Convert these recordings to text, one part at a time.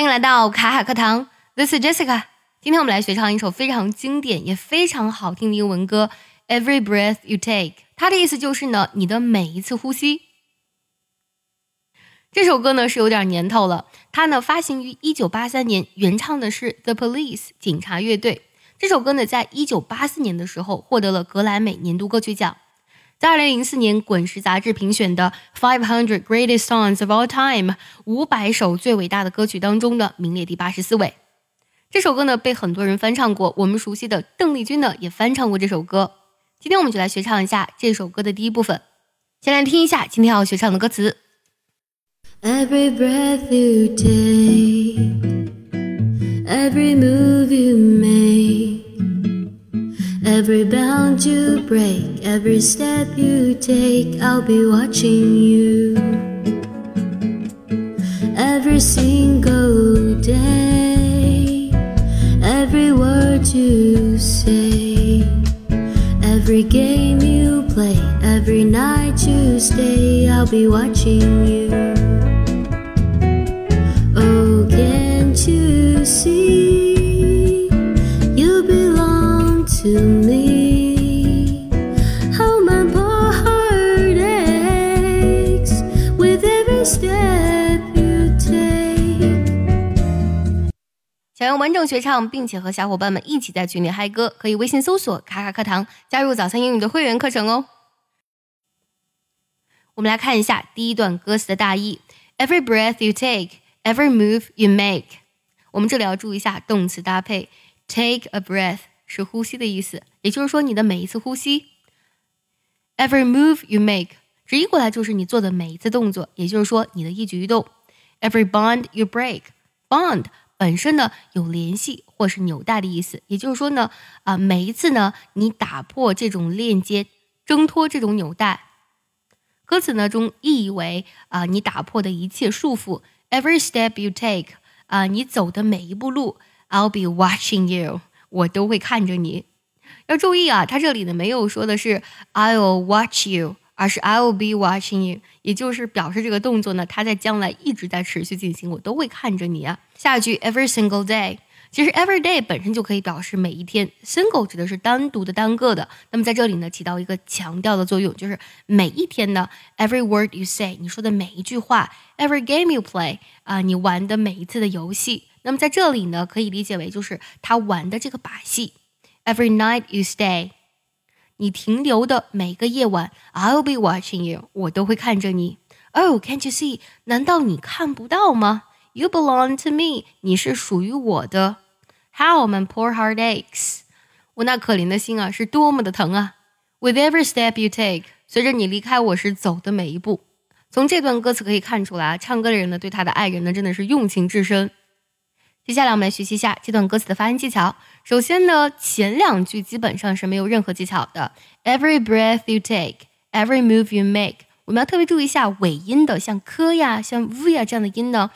欢迎来到卡卡课堂，This is Jessica。今天我们来学唱一首非常经典也非常好听的英文歌《Every Breath You Take》。它的意思就是呢，你的每一次呼吸。这首歌呢是有点年头了，它呢发行于一九八三年，原唱的是 The Police 警察乐队。这首歌呢在一九八四年的时候获得了格莱美年度歌曲奖。在二零零四年，《滚石》杂志评选的 Five Hundred Greatest Songs of All Time 五百首最伟大的歌曲当中呢，名列第八十四位。这首歌呢，被很多人翻唱过，我们熟悉的邓丽君呢，也翻唱过这首歌。今天我们就来学唱一下这首歌的第一部分。先来听一下今天要学唱的歌词。Every breath you take, every move you make. Every bond you break, every step you take, I'll be watching you. Every single day, every word you say, every game you play, every night you stay, I'll be watching you. Oh, can't you see? You belong to 想要完整学唱，并且和小伙伴们一起在群里嗨歌，可以微信搜索“卡卡课堂”，加入早餐英语的会员课程哦。我们来看一下第一段歌词的大意：Every breath you take, every move you make。我们这里要注意一下动词搭配，take a breath。是呼吸的意思，也就是说你的每一次呼吸。Every move you make，直译过来就是你做的每一次动作，也就是说你的一举一动。Every bond you break，bond 本身呢有联系或是纽带的意思，也就是说呢啊每一次呢你打破这种链接，挣脱这种纽带。歌词呢中意译为啊你打破的一切束缚。Every step you take，啊你走的每一步路，I'll be watching you。我都会看着你，要注意啊！他这里呢没有说的是 I'll watch you，而是 I'll be watching you，也就是表示这个动作呢，它在将来一直在持续进行，我都会看着你啊。下一句 every single day，其实 every day 本身就可以表示每一天，single 指的是单独的、单个的。那么在这里呢，起到一个强调的作用，就是每一天呢，every word you say，你说的每一句话，every game you play，啊，你玩的每一次的游戏。那么在这里呢，可以理解为就是他玩的这个把戏。Every night you stay，你停留的每个夜晚，I'll be watching you，我都会看着你。Oh，can't you see？难道你看不到吗？You belong to me，你是属于我的。How my poor heart aches，我那可怜的心啊，是多么的疼啊。With every step you take，随着你离开我时走的每一步。从这段歌词可以看出来啊，唱歌的人呢，对他的爱人呢，真的是用情至深。接下来我们来学习一下这段歌词的发音技巧。首先呢，前两句基本上是没有任何技巧的。Every breath you take, every move you make，我们要特别注意一下尾音的，像科呀、像 v 呀这样的音呢，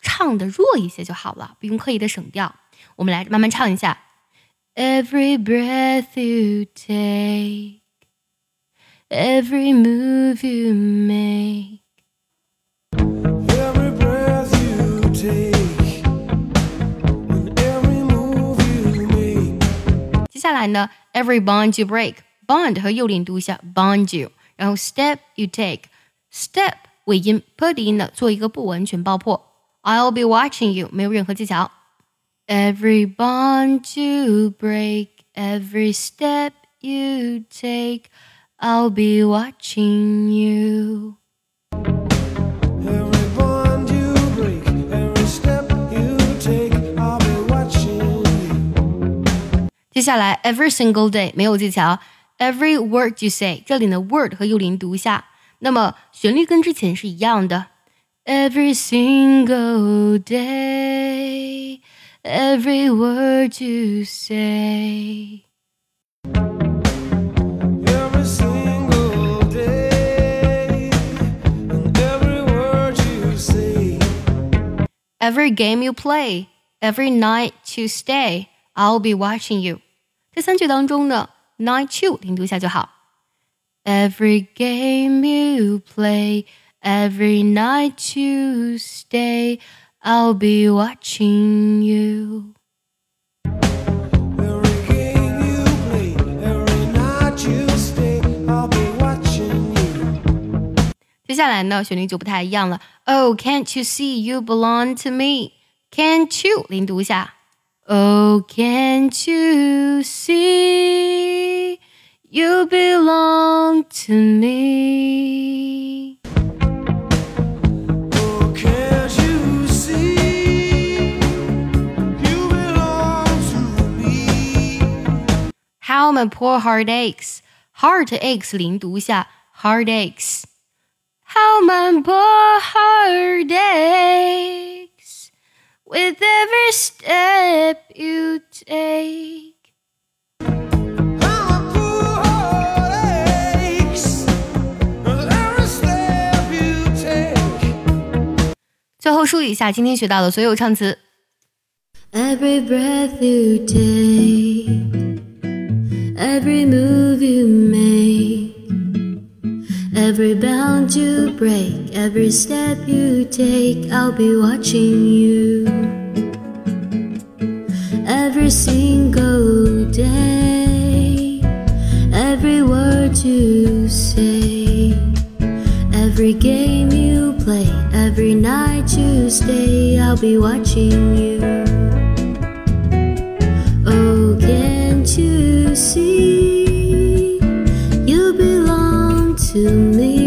唱的弱一些就好了，不用刻意的省掉。我们来慢慢唱一下。Every breath you take, every move you make。来呢，every bond you break，bond 和右脸读一下，bond you，然后 step you take，step 尾音 p 的音呢做一个不完全爆破，I'll be watching you 没有任何技巧，every bond you break，every step you take，I'll be watching you。 接下来，every single day 没有技巧，every word you say 这里呢，word 和右脸读一下，那么旋律跟之前是一样的。Every single day, every word you say. Every single day, and every word you say. Every game you play, every night you stay, I'll be watching you. 这三句当中呢，night you game you play, every night you stay, I'll be watching you. Play, you stay, be watching you. can't you see you belong to me? Can't you 连读一下。Oh, can't you see you belong to me? Oh, can't you see you belong to me? How my poor heart aches. Heart aches 连读下 heart aches. How my poor heart aches with every step step you take. Takes, breath you take, every move you make, every bond you break, every step you take, I'll be watching you. Every single day, every word you say, every game you play, every night you stay, I'll be watching you. Oh, can't you see? You belong to me.